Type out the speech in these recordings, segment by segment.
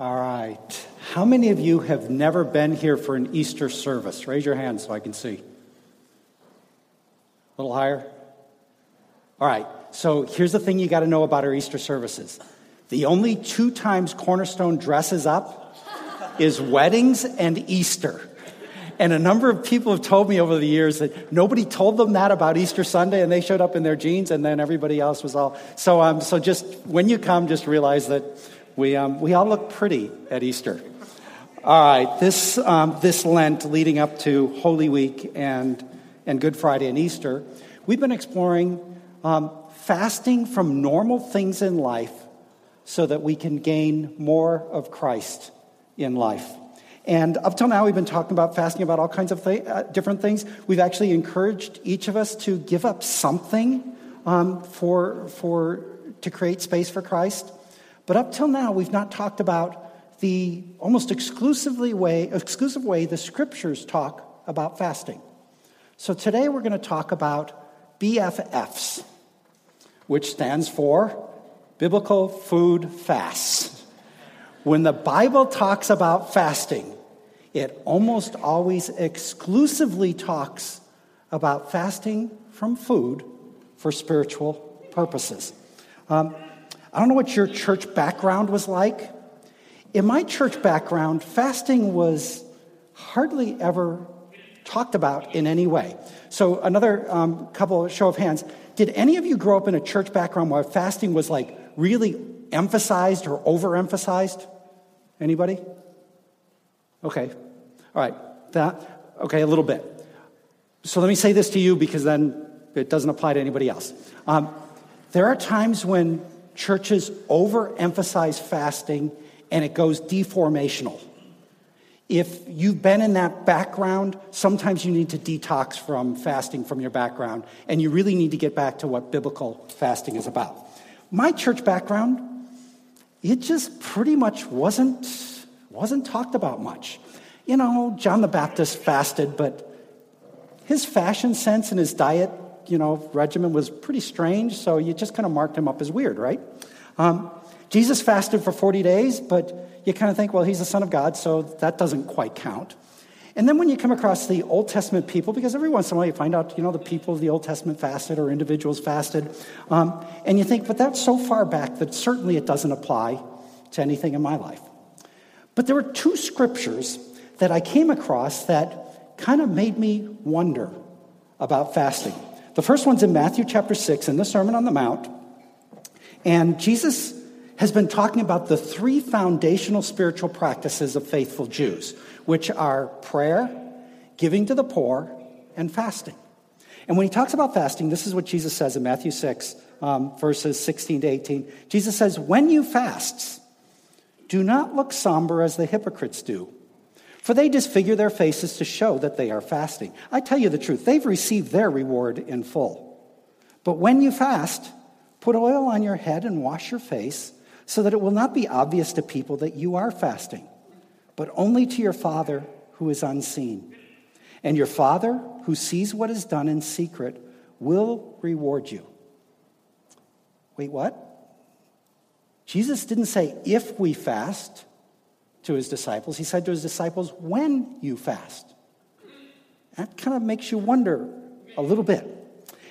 All right. How many of you have never been here for an Easter service? Raise your hand so I can see. A little higher? All right. So here's the thing you got to know about our Easter services. The only two times Cornerstone dresses up is weddings and Easter. And a number of people have told me over the years that nobody told them that about Easter Sunday, and they showed up in their jeans, and then everybody else was all. So, um, so just when you come, just realize that we, um, we all look pretty at Easter. All right, this, um, this Lent leading up to Holy Week and, and Good Friday and Easter, we've been exploring um, fasting from normal things in life so that we can gain more of Christ in life. And up till now, we've been talking about fasting about all kinds of th- uh, different things. We've actually encouraged each of us to give up something um, for, for, to create space for Christ. But up till now, we've not talked about the almost exclusively way, exclusive way the scriptures talk about fasting. So today we're going to talk about BFFs, which stands for Biblical Food Fasts. When the Bible talks about fasting, it almost always exclusively talks about fasting from food for spiritual purposes. Um, I don't know what your church background was like. In my church background, fasting was hardly ever talked about in any way. So, another um, couple show of hands. Did any of you grow up in a church background where fasting was like really emphasized or overemphasized? Anybody? Okay. All right. That, okay, a little bit. So let me say this to you because then it doesn't apply to anybody else. Um, there are times when churches overemphasize fasting and it goes deformational. If you've been in that background, sometimes you need to detox from fasting from your background, and you really need to get back to what biblical fasting is about. My church background, it just pretty much wasn't, wasn't talked about much. You know, John the Baptist fasted, but his fashion sense and his diet, you know, regimen was pretty strange, so you just kind of marked him up as weird, right? Um, Jesus fasted for 40 days, but you kind of think, well, he's the Son of God, so that doesn't quite count. And then when you come across the Old Testament people, because every once in a while you find out, you know, the people of the Old Testament fasted or individuals fasted, um, and you think, but that's so far back that certainly it doesn't apply to anything in my life. But there were two scriptures that I came across that kind of made me wonder about fasting. The first one's in Matthew chapter 6 in the Sermon on the Mount. And Jesus has been talking about the three foundational spiritual practices of faithful Jews which are prayer, giving to the poor, and fasting. And when he talks about fasting, this is what Jesus says in Matthew 6, um, verses 16 to 18. Jesus says, When you fast, do not look somber as the hypocrites do, for they disfigure their faces to show that they are fasting. I tell you the truth, they've received their reward in full. But when you fast, put oil on your head and wash your face, so that it will not be obvious to people that you are fasting but only to your Father who is unseen. And your Father, who sees what is done in secret, will reward you. Wait, what? Jesus didn't say if we fast to his disciples, he said to his disciples, when you fast. That kind of makes you wonder a little bit.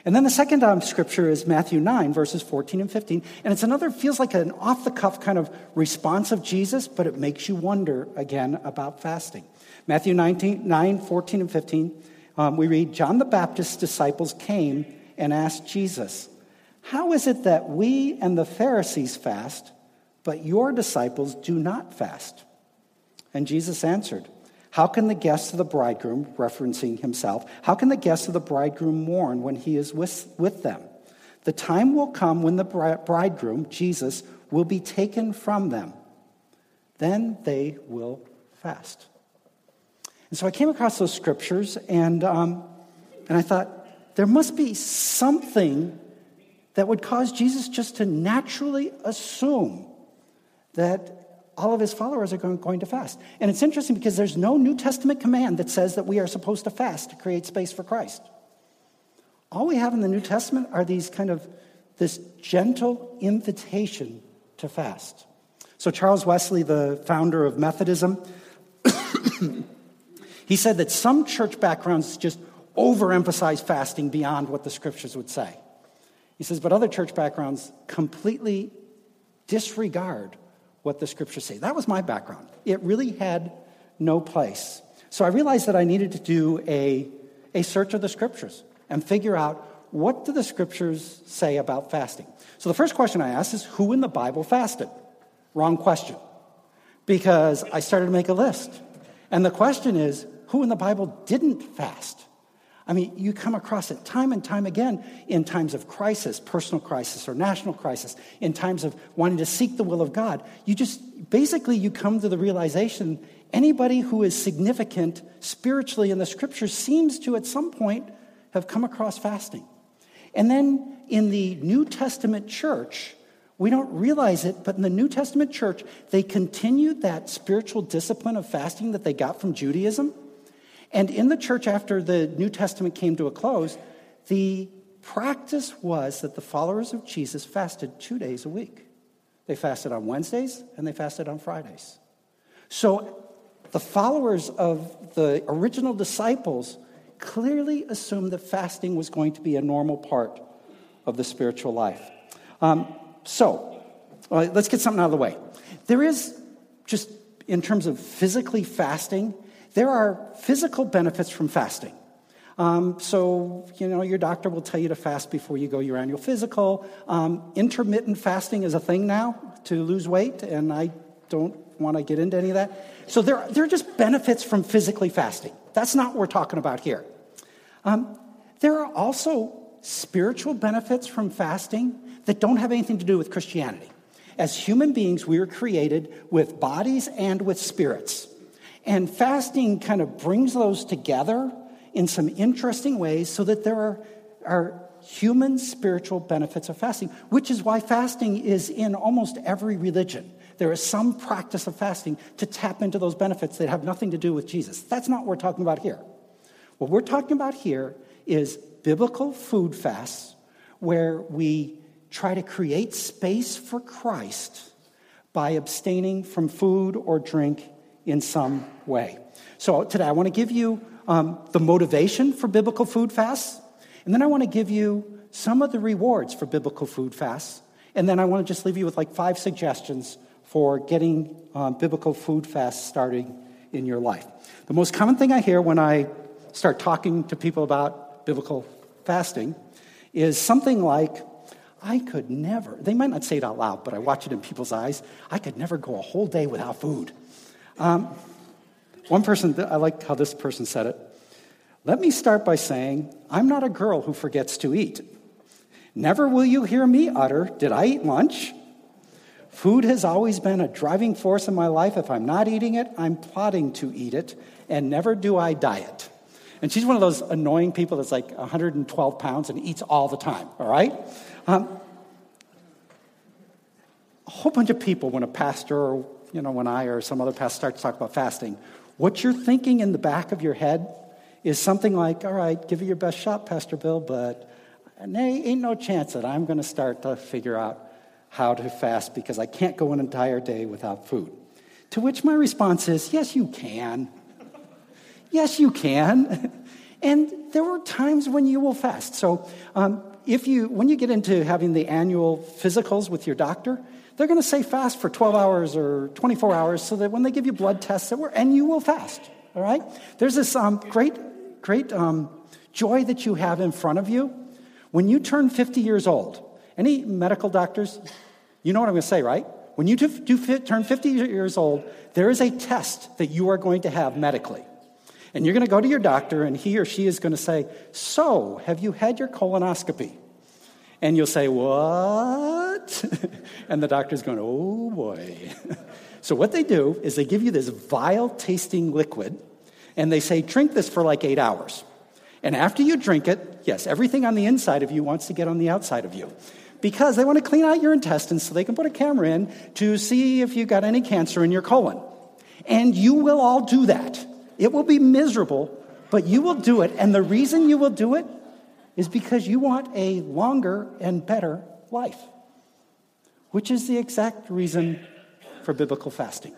And then the second um, scripture is Matthew 9, verses 14 and 15. And it's another, feels like an off the cuff kind of response of Jesus, but it makes you wonder again about fasting. Matthew 19, 9, 14 and 15, um, we read John the Baptist's disciples came and asked Jesus, How is it that we and the Pharisees fast, but your disciples do not fast? And Jesus answered, how can the guests of the bridegroom, referencing himself, how can the guests of the bridegroom mourn when he is with, with them? The time will come when the bridegroom, Jesus, will be taken from them. Then they will fast. And so I came across those scriptures and, um, and I thought, there must be something that would cause Jesus just to naturally assume that all of his followers are going to fast. And it's interesting because there's no New Testament command that says that we are supposed to fast to create space for Christ. All we have in the New Testament are these kind of this gentle invitation to fast. So, Charles Wesley, the founder of Methodism, he said that some church backgrounds just overemphasize fasting beyond what the scriptures would say. He says, but other church backgrounds completely disregard what the scriptures say. That was my background. It really had no place. So I realized that I needed to do a, a search of the scriptures and figure out what do the scriptures say about fasting. So the first question I asked is who in the Bible fasted? Wrong question. Because I started to make a list. And the question is who in the Bible didn't fast? I mean, you come across it time and time again in times of crisis, personal crisis or national crisis, in times of wanting to seek the will of God. You just basically you come to the realization anybody who is significant spiritually in the scriptures seems to at some point have come across fasting. And then in the New Testament church, we don't realize it, but in the New Testament church, they continued that spiritual discipline of fasting that they got from Judaism. And in the church, after the New Testament came to a close, the practice was that the followers of Jesus fasted two days a week. They fasted on Wednesdays and they fasted on Fridays. So the followers of the original disciples clearly assumed that fasting was going to be a normal part of the spiritual life. Um, so, let's get something out of the way. There is just in terms of physically fasting, there are physical benefits from fasting. Um, so, you know, your doctor will tell you to fast before you go your annual physical. Um, intermittent fasting is a thing now to lose weight, and I don't want to get into any of that. So, there, there are just benefits from physically fasting. That's not what we're talking about here. Um, there are also spiritual benefits from fasting that don't have anything to do with Christianity. As human beings, we are created with bodies and with spirits. And fasting kind of brings those together in some interesting ways so that there are, are human spiritual benefits of fasting, which is why fasting is in almost every religion. There is some practice of fasting to tap into those benefits that have nothing to do with Jesus. That's not what we're talking about here. What we're talking about here is biblical food fasts where we try to create space for Christ by abstaining from food or drink in some way. So today I want to give you um, the motivation for biblical food fasts, and then I want to give you some of the rewards for biblical food fasts, and then I want to just leave you with like five suggestions for getting um, biblical food fasts starting in your life. The most common thing I hear when I start talking to people about biblical fasting is something like, I could never, they might not say it out loud, but I watch it in people's eyes. I could never go a whole day without food. Um, one person, I like how this person said it. Let me start by saying, I'm not a girl who forgets to eat. Never will you hear me utter, Did I eat lunch? Food has always been a driving force in my life. If I'm not eating it, I'm plotting to eat it, and never do I diet. And she's one of those annoying people that's like 112 pounds and eats all the time, all right? Um, a whole bunch of people, when a pastor or, you know, when I or some other pastor start to talk about fasting, what you're thinking in the back of your head is something like, all right, give it your best shot, Pastor Bill, but there ain't no chance that I'm going to start to figure out how to fast because I can't go an entire day without food. To which my response is, yes, you can. Yes, you can. And there were times when you will fast. So, um, if you, when you get into having the annual physicals with your doctor, they're going to say fast for 12 hours or 24 hours so that when they give you blood tests, that were and you will fast. All right? There's this um, great, great um, joy that you have in front of you when you turn 50 years old. Any medical doctors, you know what I'm going to say, right? When you do, do, turn 50 years old, there is a test that you are going to have medically. And you're going to go to your doctor, and he or she is going to say, So, have you had your colonoscopy? And you'll say, What? and the doctor's going, Oh boy. so, what they do is they give you this vile tasting liquid, and they say, Drink this for like eight hours. And after you drink it, yes, everything on the inside of you wants to get on the outside of you. Because they want to clean out your intestines so they can put a camera in to see if you've got any cancer in your colon. And you will all do that. It will be miserable, but you will do it. And the reason you will do it is because you want a longer and better life, which is the exact reason for biblical fasting.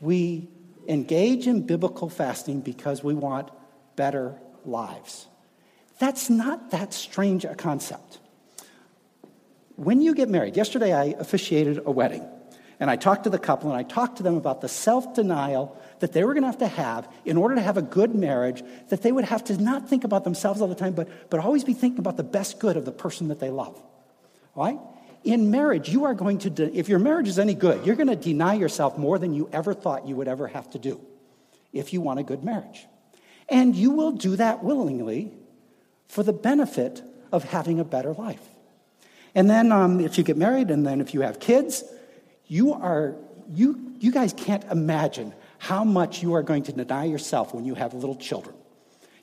We engage in biblical fasting because we want better lives. That's not that strange a concept. When you get married, yesterday I officiated a wedding, and I talked to the couple and I talked to them about the self denial that they were going to have to have in order to have a good marriage, that they would have to not think about themselves all the time, but, but always be thinking about the best good of the person that they love. Right? In marriage, you are going to, de- if your marriage is any good, you're going to deny yourself more than you ever thought you would ever have to do if you want a good marriage. And you will do that willingly for the benefit of having a better life. And then um, if you get married and then if you have kids, you are, you, you guys can't imagine how much you are going to deny yourself when you have little children.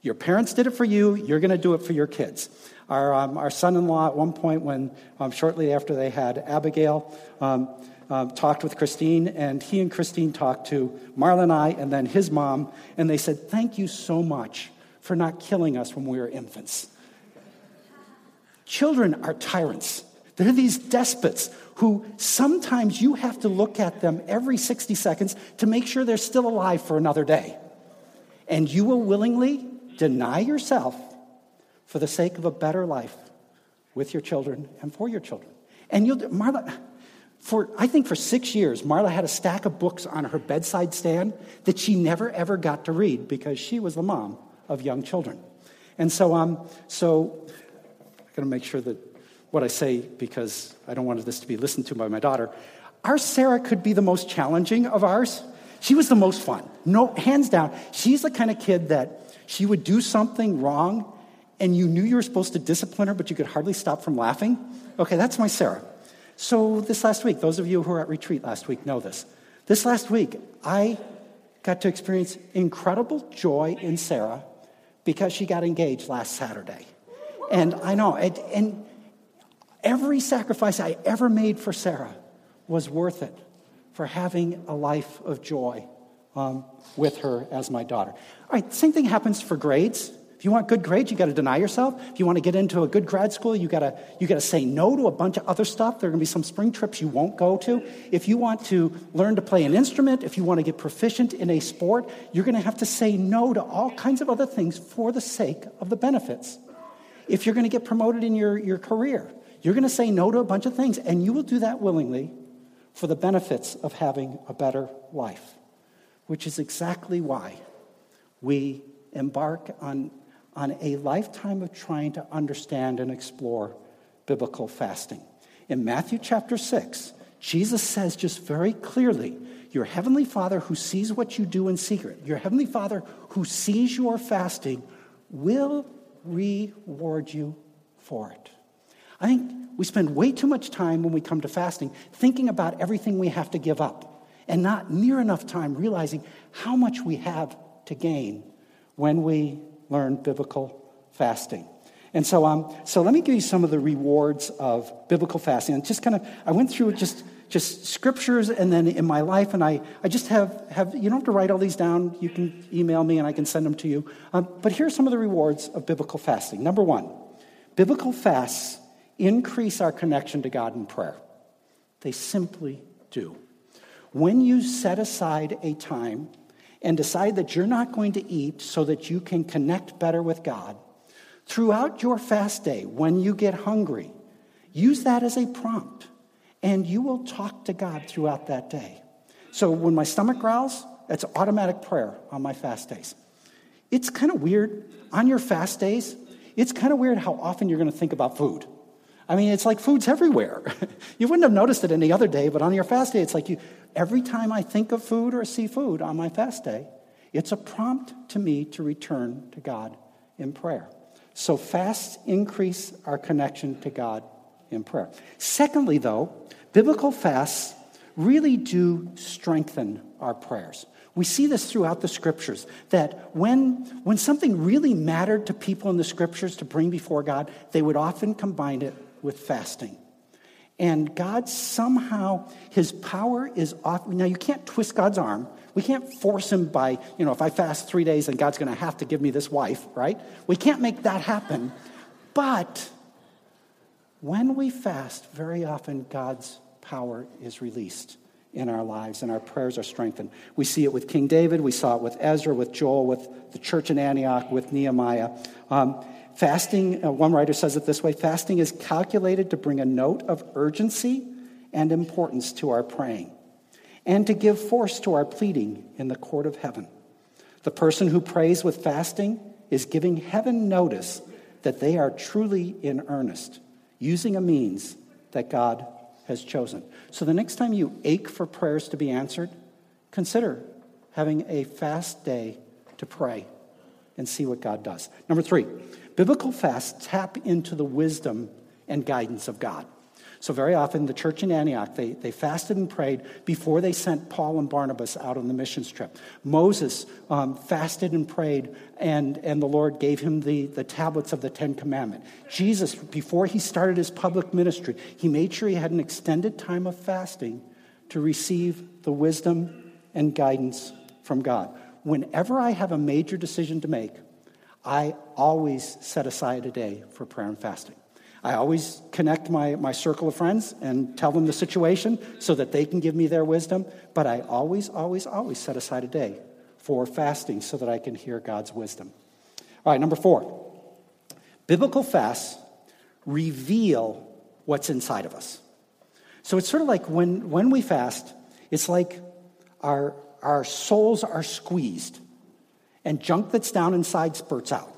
Your parents did it for you, you're going to do it for your kids. Our, um, our son in law, at one point, when um, shortly after they had Abigail, um, um, talked with Christine, and he and Christine talked to Marla and I, and then his mom, and they said, Thank you so much for not killing us when we were infants. Children are tyrants. They're these despots who sometimes you have to look at them every 60 seconds to make sure they're still alive for another day. And you will willingly deny yourself for the sake of a better life with your children and for your children. And you'll, Marla, for I think for six years, Marla had a stack of books on her bedside stand that she never ever got to read because she was the mom of young children. And so, um, so I'm going to make sure that what I say because I don't want this to be listened to by my daughter. Our Sarah could be the most challenging of ours. She was the most fun. No, hands down. She's the kind of kid that she would do something wrong and you knew you were supposed to discipline her, but you could hardly stop from laughing. Okay, that's my Sarah. So this last week, those of you who were at retreat last week know this. This last week, I got to experience incredible joy in Sarah because she got engaged last Saturday. And I know, and, and Every sacrifice I ever made for Sarah was worth it for having a life of joy um, with her as my daughter. All right, same thing happens for grades. If you want good grades, you got to deny yourself. If you want to get into a good grad school, you got to you got to say no to a bunch of other stuff. There are going to be some spring trips you won't go to. If you want to learn to play an instrument, if you want to get proficient in a sport, you're going to have to say no to all kinds of other things for the sake of the benefits. If you're going to get promoted in your, your career, you're going to say no to a bunch of things, and you will do that willingly for the benefits of having a better life, which is exactly why we embark on, on a lifetime of trying to understand and explore biblical fasting. In Matthew chapter 6, Jesus says just very clearly, Your heavenly Father who sees what you do in secret, your heavenly Father who sees your fasting, will reward you for it. I think we spend way too much time when we come to fasting thinking about everything we have to give up and not near enough time realizing how much we have to gain when we learn biblical fasting. And so, um, so let me give you some of the rewards of biblical fasting. And just kind of, I went through just, just scriptures and then in my life, and I, I just have, have, you don't have to write all these down. You can email me and I can send them to you. Um, but here are some of the rewards of biblical fasting. Number one, biblical fasts increase our connection to God in prayer. They simply do. When you set aside a time and decide that you're not going to eat so that you can connect better with God, throughout your fast day, when you get hungry, use that as a prompt and you will talk to God throughout that day. So when my stomach growls, it's automatic prayer on my fast days. It's kind of weird. On your fast days, it's kind of weird how often you're going to think about food. I mean, it's like food's everywhere. you wouldn't have noticed it any other day, but on your fast day, it's like you, every time I think of food or see food on my fast day, it's a prompt to me to return to God in prayer. So fasts increase our connection to God in prayer. Secondly, though, biblical fasts really do strengthen our prayers. We see this throughout the scriptures that when, when something really mattered to people in the scriptures to bring before God, they would often combine it with fasting. And God somehow, his power is off. Now, you can't twist God's arm. We can't force him by, you know, if I fast three days, and God's going to have to give me this wife, right? We can't make that happen. But when we fast, very often God's power is released in our lives and our prayers are strengthened. We see it with King David, we saw it with Ezra, with Joel, with the church in Antioch, with Nehemiah. Um, fasting, uh, one writer says it this way fasting is calculated to bring a note of urgency and importance to our praying and to give force to our pleading in the court of heaven. The person who prays with fasting is giving heaven notice that they are truly in earnest, using a means that God has chosen. So the next time you ache for prayers to be answered, consider having a fast day to pray and see what God does. Number three, biblical fasts tap into the wisdom and guidance of God. So, very often, the church in Antioch, they, they fasted and prayed before they sent Paul and Barnabas out on the missions trip. Moses um, fasted and prayed, and, and the Lord gave him the, the tablets of the Ten Commandments. Jesus, before he started his public ministry, he made sure he had an extended time of fasting to receive the wisdom and guidance from God. Whenever I have a major decision to make, I always set aside a day for prayer and fasting. I always connect my, my circle of friends and tell them the situation so that they can give me their wisdom. But I always, always, always set aside a day for fasting so that I can hear God's wisdom. All right, number four biblical fasts reveal what's inside of us. So it's sort of like when, when we fast, it's like our, our souls are squeezed and junk that's down inside spurts out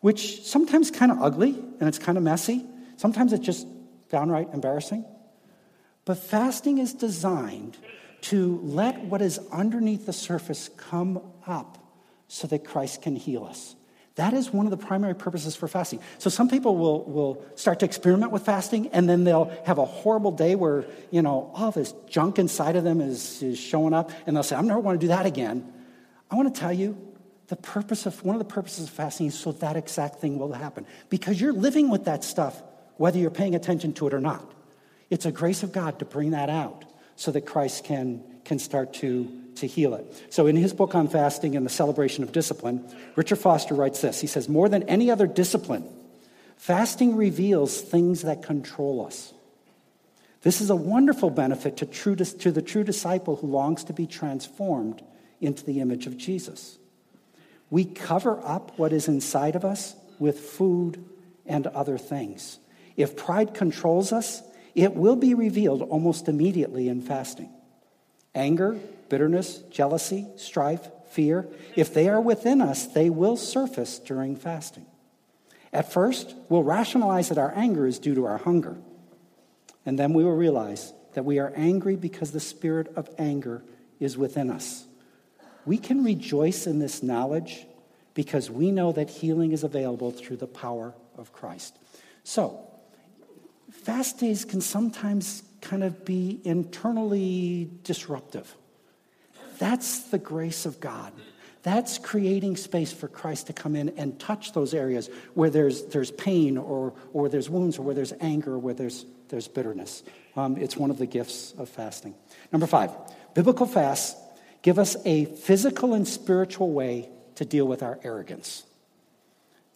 which sometimes kind of ugly and it's kind of messy. Sometimes it's just downright embarrassing. But fasting is designed to let what is underneath the surface come up so that Christ can heal us. That is one of the primary purposes for fasting. So some people will, will start to experiment with fasting and then they'll have a horrible day where, you know, all this junk inside of them is, is showing up and they'll say, "I'm never want to do that again. I want to tell you, the purpose of one of the purposes of fasting is so that exact thing will happen. Because you're living with that stuff whether you're paying attention to it or not. It's a grace of god to bring that out so that christ can can start to to heal it. So in his book on fasting and the celebration of discipline richard foster writes this. He says more than any other discipline fasting reveals things that control us. This is a wonderful benefit to, true, to the true disciple who longs to be transformed into the image of jesus we cover up what is inside of us with food and other things. If pride controls us, it will be revealed almost immediately in fasting. Anger, bitterness, jealousy, strife, fear, if they are within us, they will surface during fasting. At first, we'll rationalize that our anger is due to our hunger. And then we will realize that we are angry because the spirit of anger is within us. We can rejoice in this knowledge because we know that healing is available through the power of Christ. So, fast days can sometimes kind of be internally disruptive. That's the grace of God. That's creating space for Christ to come in and touch those areas where there's, there's pain or, or there's wounds or where there's anger or where there's, there's bitterness. Um, it's one of the gifts of fasting. Number five, biblical fasts give us a physical and spiritual way to deal with our arrogance.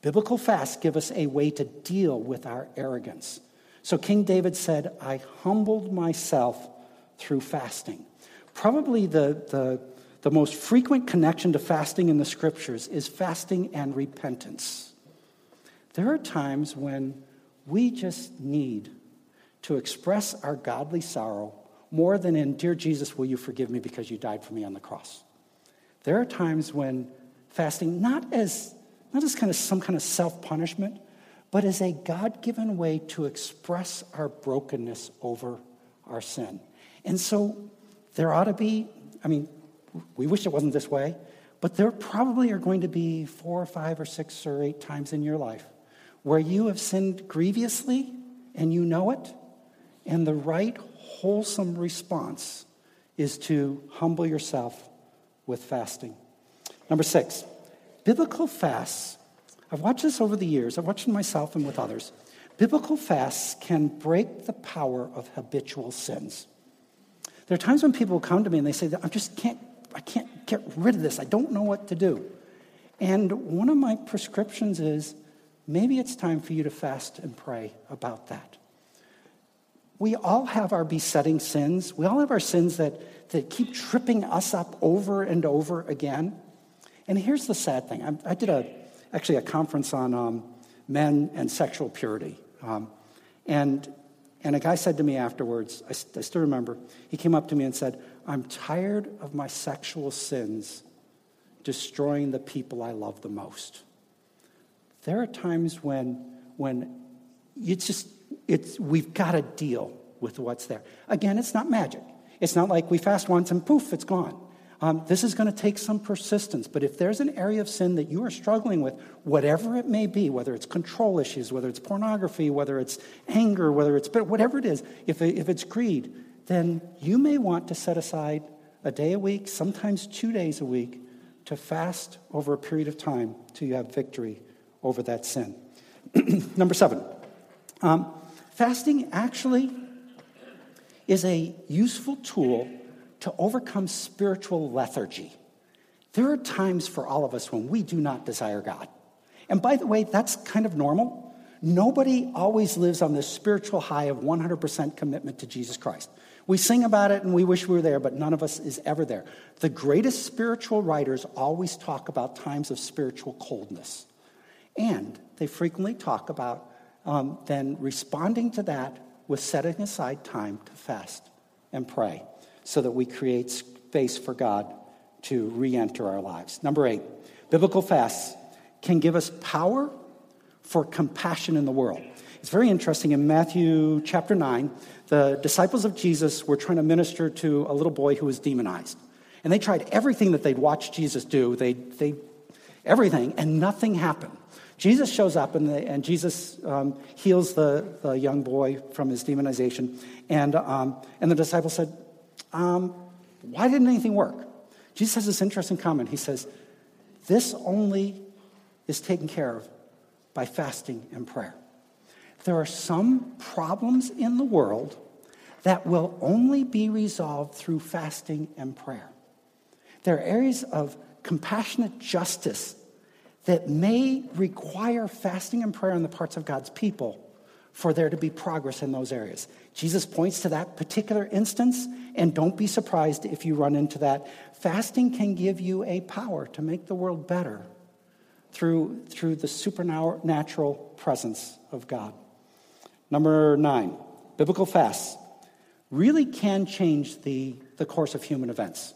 Biblical fasts give us a way to deal with our arrogance. So King David said, I humbled myself through fasting. Probably the, the, the most frequent connection to fasting in the scriptures is fasting and repentance. There are times when we just need to express our godly sorrow more than in, Dear Jesus, will you forgive me because you died for me on the cross? There are times when fasting not as, not as kind of some kind of self punishment, but as a God given way to express our brokenness over our sin. And so there ought to be, I mean, we wish it wasn't this way, but there probably are going to be four or five or six or eight times in your life where you have sinned grievously and you know it, and the right wholesome response is to humble yourself with fasting. Number six, biblical fasts. I've watched this over the years, I've watched it myself and with others. Biblical fasts can break the power of habitual sins. There are times when people come to me and they say, I just can't, I can't get rid of this. I don't know what to do. And one of my prescriptions is maybe it's time for you to fast and pray about that. We all have our besetting sins. We all have our sins that, that keep tripping us up over and over again. And here's the sad thing I, I did a, actually a conference on um, men and sexual purity. Um, and, and a guy said to me afterwards, I, I still remember, he came up to me and said, I'm tired of my sexual sins destroying the people I love the most. There are times when, when it's just, it's, we've got to deal with what's there. Again, it's not magic. It's not like we fast once and poof, it's gone. Um, this is going to take some persistence, but if there's an area of sin that you are struggling with, whatever it may be, whether it's control issues, whether it's pornography, whether it's anger, whether it's whatever it is, if, if it's greed, then you may want to set aside a day a week, sometimes two days a week, to fast over a period of time till you have victory over that sin. Number seven, um, fasting actually is a useful tool to overcome spiritual lethargy. There are times for all of us when we do not desire God. And by the way, that's kind of normal. Nobody always lives on this spiritual high of 100% commitment to Jesus Christ. We sing about it and we wish we were there, but none of us is ever there. The greatest spiritual writers always talk about times of spiritual coldness. And they frequently talk about um, then responding to that with setting aside time to fast and pray so that we create space for God to re enter our lives. Number eight, biblical fasts can give us power for compassion in the world. It's very interesting. In Matthew chapter 9, the disciples of Jesus were trying to minister to a little boy who was demonized. And they tried everything that they'd watched Jesus do, they, they, everything, and nothing happened. Jesus shows up and, the, and Jesus um, heals the, the young boy from his demonization. And, um, and the disciple said, um, Why didn't anything work? Jesus has this interesting comment. He says, This only is taken care of by fasting and prayer. There are some problems in the world that will only be resolved through fasting and prayer. There are areas of compassionate justice that may require fasting and prayer on the parts of God's people for there to be progress in those areas. Jesus points to that particular instance, and don't be surprised if you run into that. Fasting can give you a power to make the world better through, through the supernatural presence of God. Number nine, biblical fasts really can change the, the course of human events.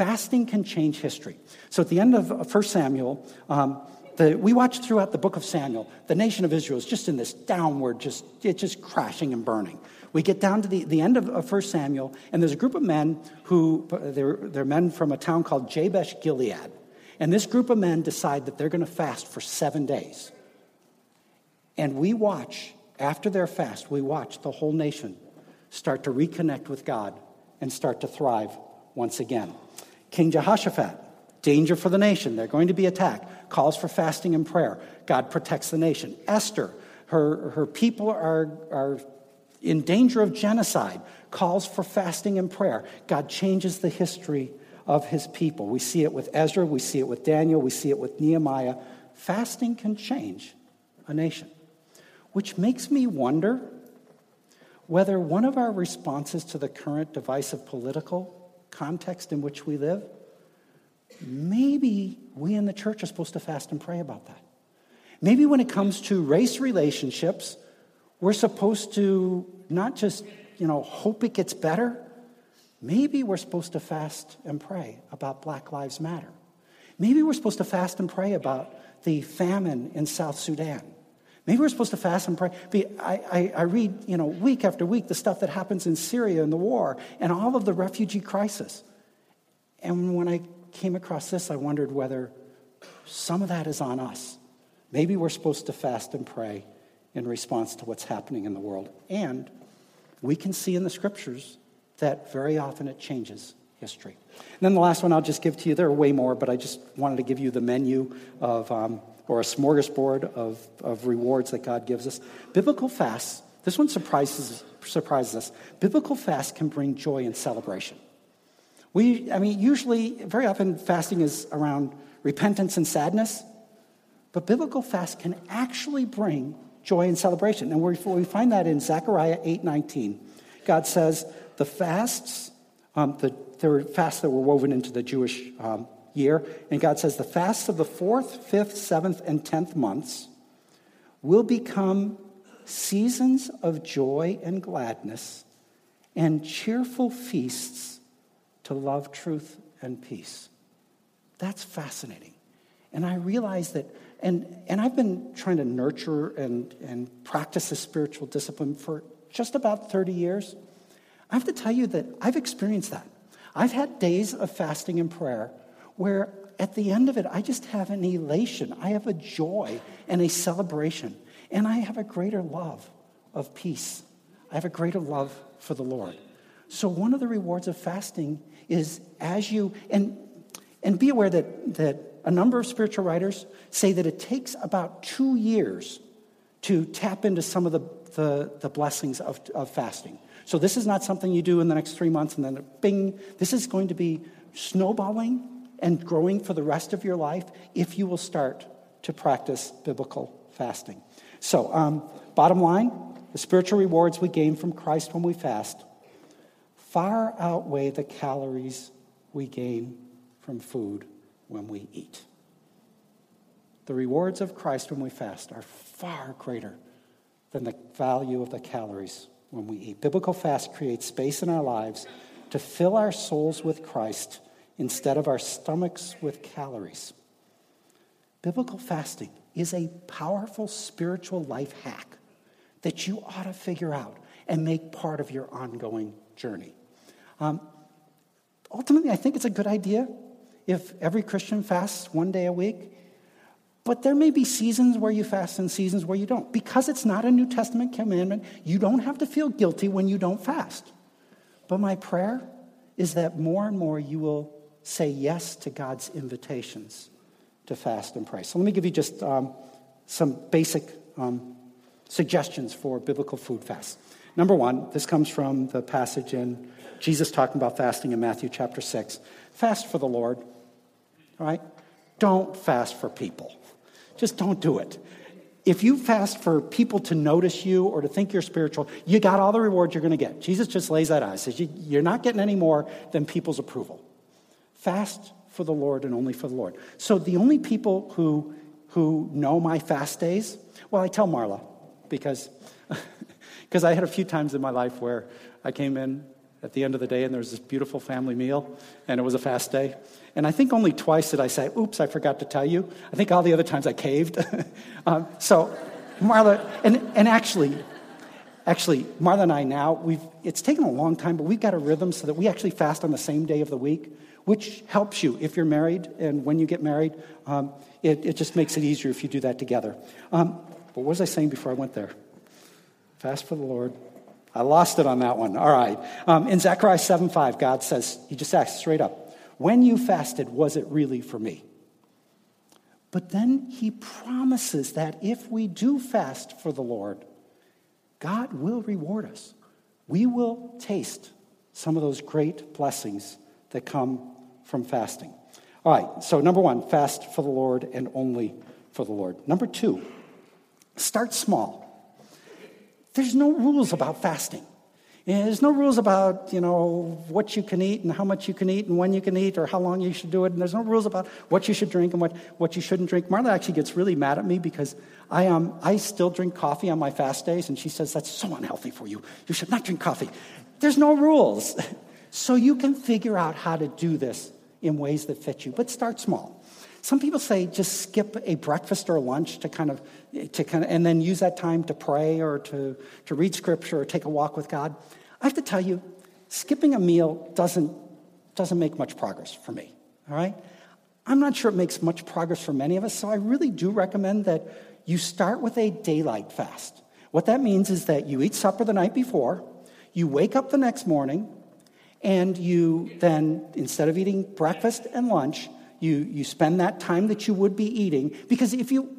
Fasting can change history. So at the end of 1 Samuel, um, the, we watch throughout the book of Samuel, the nation of Israel is just in this downward, just, it's just crashing and burning. We get down to the, the end of, of 1 Samuel, and there's a group of men who, they're, they're men from a town called Jabesh Gilead. And this group of men decide that they're going to fast for seven days. And we watch, after their fast, we watch the whole nation start to reconnect with God and start to thrive once again. King Jehoshaphat, danger for the nation. They're going to be attacked. Calls for fasting and prayer. God protects the nation. Esther, her, her people are, are in danger of genocide. Calls for fasting and prayer. God changes the history of his people. We see it with Ezra, we see it with Daniel, we see it with Nehemiah. Fasting can change a nation, which makes me wonder whether one of our responses to the current divisive political context in which we live, maybe we in the church are supposed to fast and pray about that. Maybe when it comes to race relationships, we're supposed to not just, you know, hope it gets better. Maybe we're supposed to fast and pray about Black Lives Matter. Maybe we're supposed to fast and pray about the famine in South Sudan. Maybe we're supposed to fast and pray. I, I, I, read, you know, week after week the stuff that happens in Syria and the war and all of the refugee crisis. And when I came across this, I wondered whether some of that is on us. Maybe we're supposed to fast and pray in response to what's happening in the world. And we can see in the scriptures that very often it changes history. And then the last one I'll just give to you, there are way more, but I just wanted to give you the menu of um, or a smorgasbord of, of rewards that God gives us. Biblical fasts, this one surprises, surprises us. Biblical fasts can bring joy and celebration. We, I mean, usually, very often, fasting is around repentance and sadness, but biblical fast can actually bring joy and celebration. And we find that in Zechariah 8:19. God says the fasts, um, the, there were fasts that were woven into the Jewish um, year, and God says the fasts of the fourth, fifth, seventh, and tenth months will become seasons of joy and gladness and cheerful feasts to love, truth, and peace. That's fascinating. And I realize that, and, and I've been trying to nurture and, and practice a spiritual discipline for just about 30 years. I have to tell you that I've experienced that. I've had days of fasting and prayer where at the end of it, I just have an elation. I have a joy and a celebration. And I have a greater love of peace. I have a greater love for the Lord. So, one of the rewards of fasting is as you, and, and be aware that, that a number of spiritual writers say that it takes about two years to tap into some of the, the, the blessings of, of fasting. So, this is not something you do in the next three months and then bing. This is going to be snowballing and growing for the rest of your life if you will start to practice biblical fasting. So, um, bottom line the spiritual rewards we gain from Christ when we fast far outweigh the calories we gain from food when we eat. The rewards of Christ when we fast are far greater than the value of the calories when we eat. Biblical fast creates space in our lives to fill our souls with Christ instead of our stomachs with calories. Biblical fasting is a powerful spiritual life hack that you ought to figure out and make part of your ongoing journey. Um, ultimately, I think it's a good idea if every Christian fasts one day a week. But there may be seasons where you fast and seasons where you don't. Because it's not a New Testament commandment, you don't have to feel guilty when you don't fast. But my prayer is that more and more you will say yes to God's invitations to fast and pray. So let me give you just um, some basic um, suggestions for biblical food fasts. Number one, this comes from the passage in Jesus talking about fasting in Matthew chapter 6. Fast for the Lord, all right? Don't fast for people. Just don't do it. If you fast for people to notice you or to think you're spiritual, you got all the rewards you're going to get. Jesus just lays that out. He says, You're not getting any more than people's approval. Fast for the Lord and only for the Lord. So the only people who, who know my fast days, well, I tell Marla because because I had a few times in my life where I came in at the end of the day and there was this beautiful family meal and it was a fast day. And I think only twice did I say, oops, I forgot to tell you. I think all the other times I caved. um, so, Marla, and, and actually, actually, Marla and I now, we've, it's taken a long time, but we've got a rhythm so that we actually fast on the same day of the week which helps you if you're married and when you get married. Um, it, it, just makes it easier if you do that together. Um, but what was I saying before I went there? Fast for the Lord. I lost it on that one. All right. Um, in Zechariah 7 5, God says, He just asks straight up, When you fasted, was it really for me? But then He promises that if we do fast for the Lord, God will reward us. We will taste some of those great blessings that come from fasting. All right, so number one, fast for the Lord and only for the Lord. Number two, start small. There's no rules about fasting. There's no rules about, you know, what you can eat and how much you can eat and when you can eat or how long you should do it. And there's no rules about what you should drink and what, what you shouldn't drink. Marla actually gets really mad at me because I, um, I still drink coffee on my fast days. And she says, that's so unhealthy for you. You should not drink coffee. There's no rules. So you can figure out how to do this in ways that fit you, but start small. Some people say just skip a breakfast or lunch to kind of, to kind of, and then use that time to pray or to, to read scripture or take a walk with God. I have to tell you, skipping a meal doesn't, doesn't make much progress for me, all right? I'm not sure it makes much progress for many of us, so I really do recommend that you start with a daylight fast. What that means is that you eat supper the night before, you wake up the next morning, and you then, instead of eating breakfast and lunch, you, you spend that time that you would be eating. Because if you,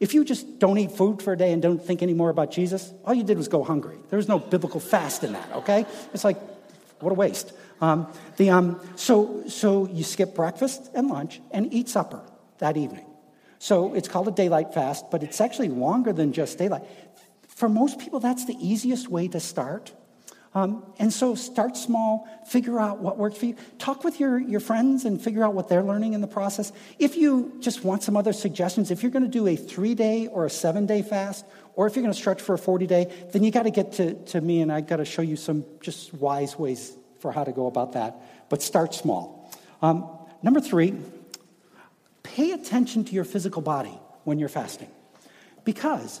if you just don't eat food for a day and don't think anymore about Jesus, all you did was go hungry. There was no biblical fast in that, okay? It's like, what a waste. Um, the, um, so, so you skip breakfast and lunch and eat supper that evening. So it's called a daylight fast, but it's actually longer than just daylight. For most people, that's the easiest way to start Um, and so start small, figure out what works for you. Talk with your, your friends and figure out what they're learning in the process. If you just want some other suggestions, if you're going to do a three day or a seven day fast, or if you're going to stretch for a 40 day, then you got to get to, me and I got to show you some just wise ways for how to go about that. But start small. Um, number three, pay attention to your physical body when you're fasting because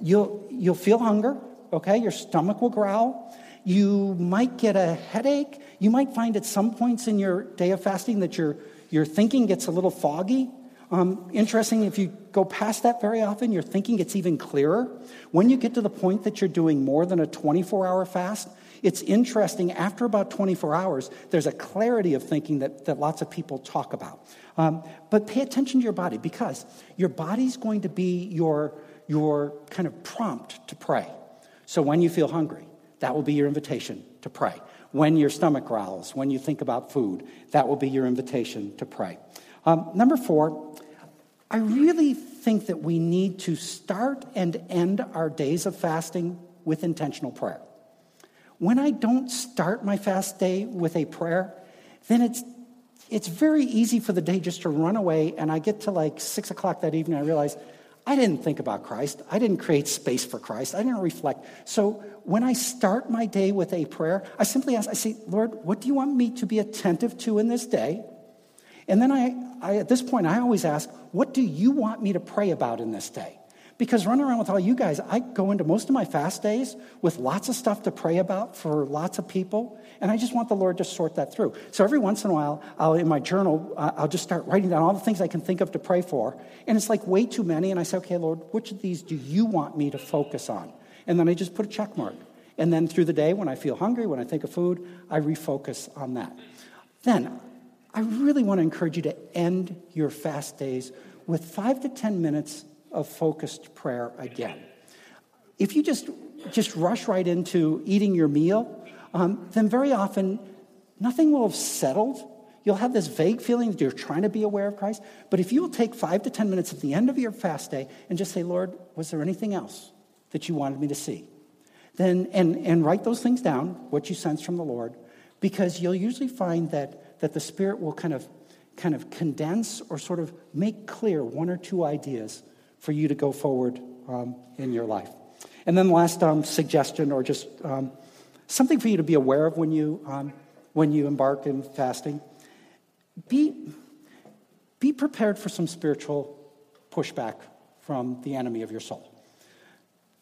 you'll, you'll feel hunger, okay? Your stomach will growl. You might get a headache. You might find at some points in your day of fasting that your, your thinking gets a little foggy. Um, interesting, if you go past that very often, your thinking gets even clearer. When you get to the point that you're doing more than a 24 hour fast, it's interesting, after about 24 hours, there's a clarity of thinking that, that lots of people talk about. Um, but pay attention to your body because your body's going to be your, your kind of prompt to pray. So when you feel hungry, that will be your invitation to pray. When your stomach growls, when you think about food, that will be your invitation to pray. Um, number four, I really think that we need to start and end our days of fasting with intentional prayer. When I don't start my fast day with a prayer, then it's it's very easy for the day just to run away, and I get to like six o'clock that evening, I realize I didn't think about Christ. I didn't create space for Christ. I didn't reflect. So when I start my day with a prayer, I simply ask, I say, Lord, what do you want me to be attentive to in this day? And then I, I at this point, I always ask, what do you want me to pray about in this day? Because running around with all you guys, I go into most of my fast days with lots of stuff to pray about for lots of people, and I just want the Lord to sort that through. So every once in a while, I'll, in my journal, I'll just start writing down all the things I can think of to pray for, and it's like way too many, and I say, okay, Lord, which of these do you want me to focus on? And then I just put a check mark. And then through the day, when I feel hungry, when I think of food, I refocus on that. Then I really want to encourage you to end your fast days with five to 10 minutes of focused prayer again. If you just, just rush right into eating your meal, um, then very often nothing will have settled. You'll have this vague feeling that you're trying to be aware of Christ. But if you will take five to 10 minutes at the end of your fast day and just say, Lord, was there anything else that you wanted me to see? Then, and, and write those things down, what you sense from the Lord, because you'll usually find that, that the Spirit will kind of, kind of condense or sort of make clear one or two ideas for you to go forward um, in your life. And then, last um, suggestion, or just um, something for you to be aware of when you, um, when you embark in fasting be, be prepared for some spiritual pushback from the enemy of your soul.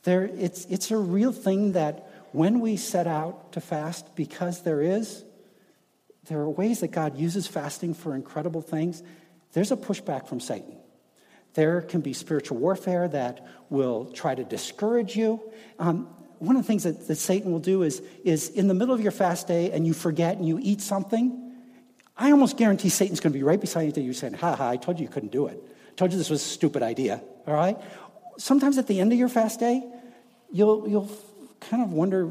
There, it's, it's a real thing that when we set out to fast, because there is, there are ways that God uses fasting for incredible things, there's a pushback from Satan. There can be spiritual warfare that will try to discourage you. Um, one of the things that, that Satan will do is, is in the middle of your fast day and you forget and you eat something, I almost guarantee Satan's going to be right beside you. Saying, ha ha, I told you you couldn't do it. I told you this was a stupid idea, all right? Sometimes at the end of your fast day, you'll, you'll kind of wonder,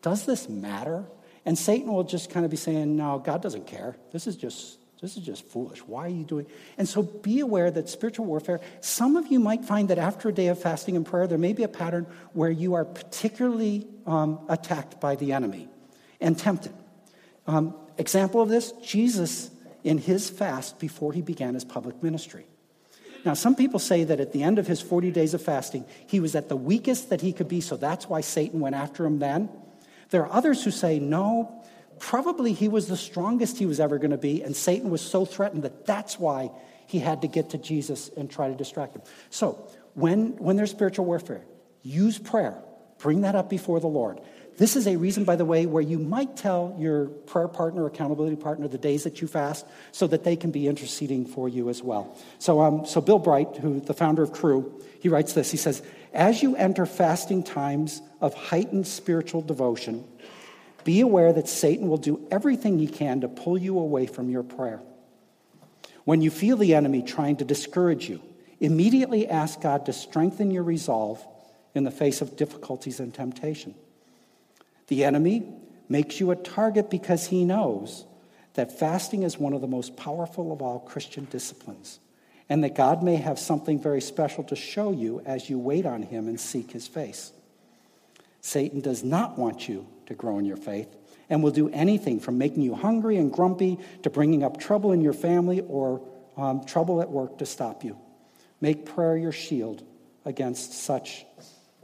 does this matter? And Satan will just kind of be saying, no, God doesn't care. This is just this is just foolish. Why are you doing? And so be aware that spiritual warfare, some of you might find that after a day of fasting and prayer, there may be a pattern where you are particularly um, attacked by the enemy and tempted. Um, example of this Jesus in his fast before he began his public ministry. Now, some people say that at the end of his 40 days of fasting, he was at the weakest that he could be, so that's why Satan went after him then. There are others who say, no, Probably he was the strongest he was ever going to be, and Satan was so threatened that that's why he had to get to Jesus and try to distract him. So, when, when there's spiritual warfare, use prayer. Bring that up before the Lord. This is a reason, by the way, where you might tell your prayer partner, accountability partner, the days that you fast so that they can be interceding for you as well. So, um, so Bill Bright, who the founder of Cru, he writes this. He says, As you enter fasting times of heightened spiritual devotion, be aware that Satan will do everything he can to pull you away from your prayer. When you feel the enemy trying to discourage you, immediately ask God to strengthen your resolve in the face of difficulties and temptation. The enemy makes you a target because he knows that fasting is one of the most powerful of all Christian disciplines, and that God may have something very special to show you as you wait on him and seek his face. Satan does not want you to grow in your faith and will do anything from making you hungry and grumpy to bringing up trouble in your family or um, trouble at work to stop you. Make prayer your shield against such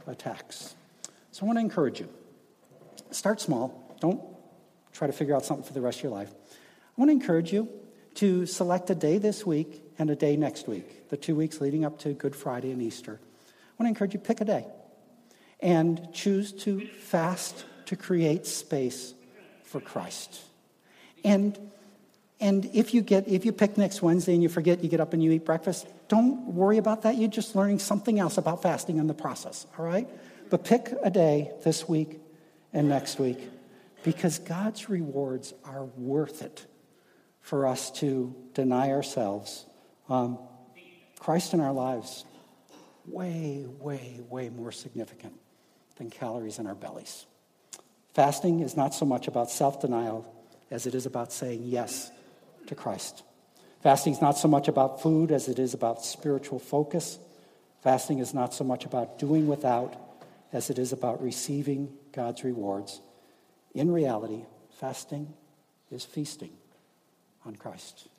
attacks. So I want to encourage you. Start small. Don't try to figure out something for the rest of your life. I want to encourage you to select a day this week and a day next week, the two weeks leading up to Good Friday and Easter. I want to encourage you pick a day and choose to fast to create space for Christ. And and if you get if you pick next Wednesday and you forget, you get up and you eat breakfast, don't worry about that. You're just learning something else about fasting in the process, all right? But pick a day this week and next week because God's rewards are worth it for us to deny ourselves. Um, Christ in our lives, way, way, way more significant than calories in our bellies. Fasting is not so much about self denial as it is about saying yes to Christ. Fasting is not so much about food as it is about spiritual focus. Fasting is not so much about doing without as it is about receiving God's rewards. In reality, fasting is feasting on Christ.